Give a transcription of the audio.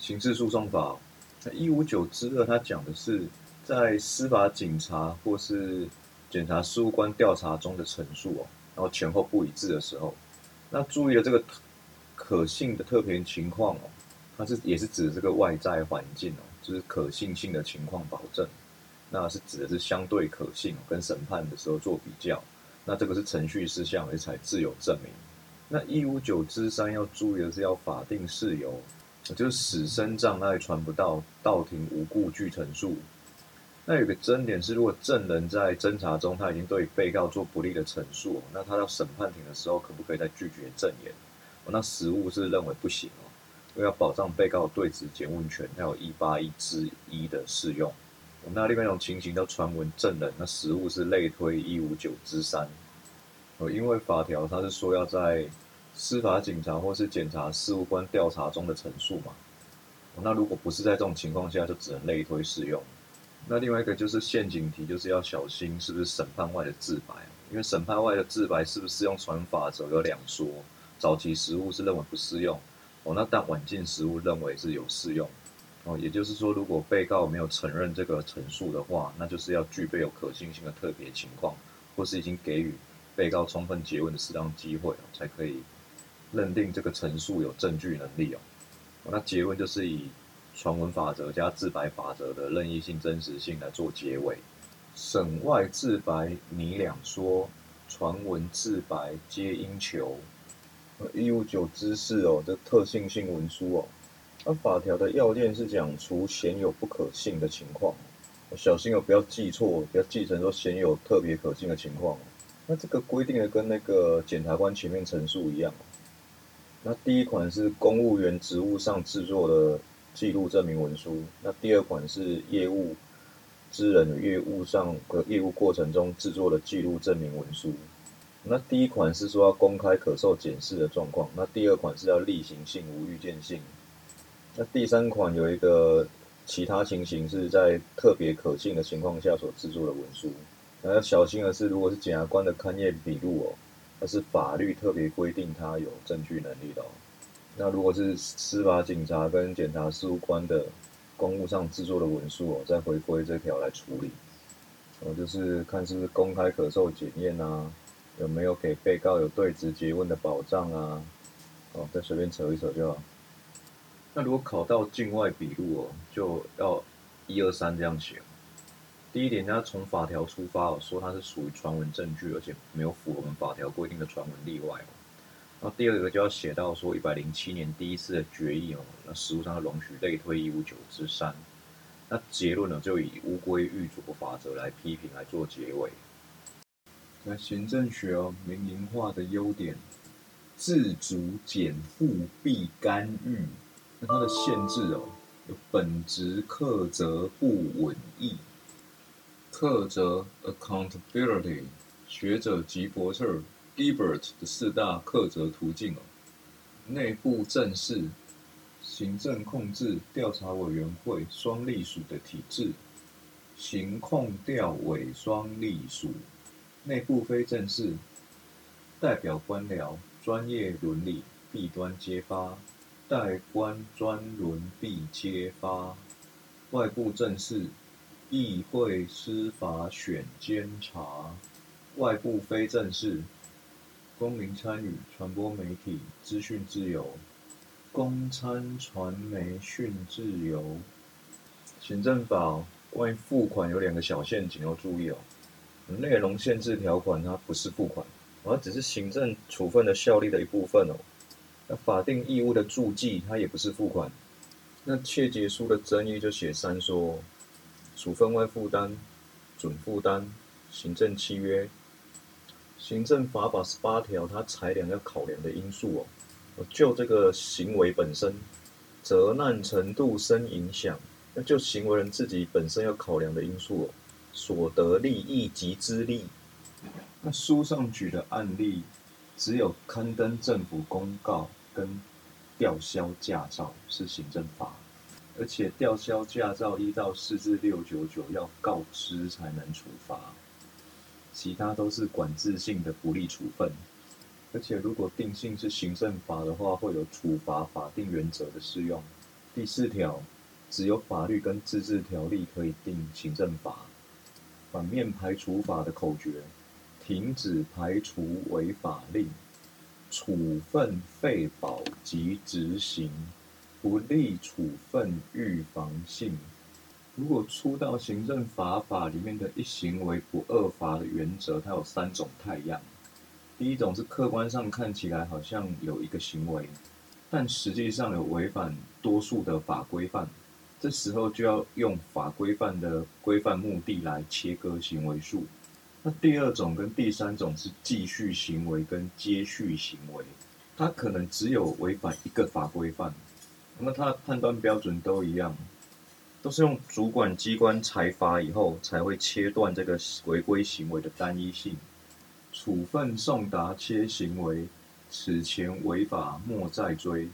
刑事诉讼法，那一五九之二，它讲的是在司法警察或是检察事务官调查中的陈述哦，然后前后不一致的时候，那注意了这个可信的特别情况哦，它是也是指这个外在环境哦，就是可信性的情况保证，那是指的是相对可信，跟审判的时候做比较，那这个是程序事项，而才自有证明。那一五九之三要注意的是要法定事由。就是死生障碍传不到，到庭无故拒陈述。那有个争点是，如果证人在侦查中他已经对被告做不利的陈述，那他到审判庭的时候可不可以再拒绝证言？那实务是认为不行哦，因为要保障被告对质检问权，要有一八一之一的适用。那另外一种情形叫传闻证人，那实务是类推一五九之三。哦，因为法条它是说要在。司法警察或是检察事务官调查中的陈述嘛，那如果不是在这种情况下，就只能类推适用。那另外一个就是陷阱题，就是要小心是不是审判外的自白，因为审判外的自白是不是适用传法则有两说。早期实务是认为不适用，哦，那但晚近实务认为是有适用。哦，也就是说，如果被告没有承认这个陈述的话，那就是要具备有可信性的特别情况，或是已经给予被告充分诘问的适当机会，才可以。认定这个陈述有证据能力哦，那结论就是以传闻法则加自白法则的任意性、真实性来做结尾。审外自白你两说，传闻自白皆应求。一五九知识哦这特性性文书哦，那法条的要件是讲除显有不可信的情况，小心哦不要记错，不要记成说显有特别可信的情况。那这个规定的跟那个检察官前面陈述一样。那第一款是公务员职务上制作的记录证明文书，那第二款是业务之人业务上和业务过程中制作的记录证明文书。那第一款是说要公开可受检视的状况，那第二款是要例行性无预见性。那第三款有一个其他情形是在特别可信的情况下所制作的文书。那要小心的是，如果是检察官的勘验笔录哦。那是法律特别规定他有证据能力的哦。那如果是司法警察跟检察事务官的公务上制作的文书哦，再回归这条来处理。哦，就是看是不是公开可受检验啊，有没有给被告有对质诘问的保障啊？哦，再随便扯一扯就好。那如果考到境外笔录哦，就要一二三这样写。第一点，他从法条出发哦，说它是属于传闻证据，而且没有符合我们法条规定的传闻例外哦。然后第二个就要写到说，一百零七年第一次的决议哦，那实务上要容许类推一五九之三。那结论呢，就以乌龟玉镯法则来批评来做结尾。那行政学哦，民营化的优点，自主减负必干预。那它的限制哦，有本职克责不稳议。克责 accountability，学者吉伯特 Gilbert 的四大克责途径。哦，内部正式、行政控制、调查委员会双隶属的体制，行控调委双隶属，内部非正式，代表官僚专业伦理弊端揭发，代官专伦必揭发，外部正式。议会司法选监察，外部非正式，公民参与，传播媒体，资讯自由，公参传媒讯自由。行政法关于付款有两个小陷阱要注意哦。内容限制条款它不是付款，而只是行政处分的效力的一部分哦。那法定义务的注记它也不是付款。那切结书的争议就写三说。处分外负担、准负担、行政契约、行政法把十八条，它裁量要考量的因素哦。就这个行为本身，责难程度生影响，那就行为人自己本身要考量的因素哦。所得利益及资利，那书上举的案例，只有刊登政府公告跟吊销驾照是行政法。而且吊销驾照一到四至六九九要告知才能处罚，其他都是管制性的不利处分。而且如果定性是行政法的话，会有处罚法定原则的适用。第四条，只有法律跟自治条例可以定行政法。反面排除法的口诀：停止排除违法令，处分废保及执行，不利处分预防性。如果出到行政法法里面的一行为不二罚的原则，它有三种太阳。第一种是客观上看起来好像有一个行为。但实际上有违反多数的法规范，这时候就要用法规范的规范目的来切割行为数。那第二种跟第三种是继续行为跟接续行为，它可能只有违反一个法规范，那么他的判断标准都一样，都是用主管机关裁罚以后才会切断这个违规行为的单一性，处分送达切行为。此前违法莫再追，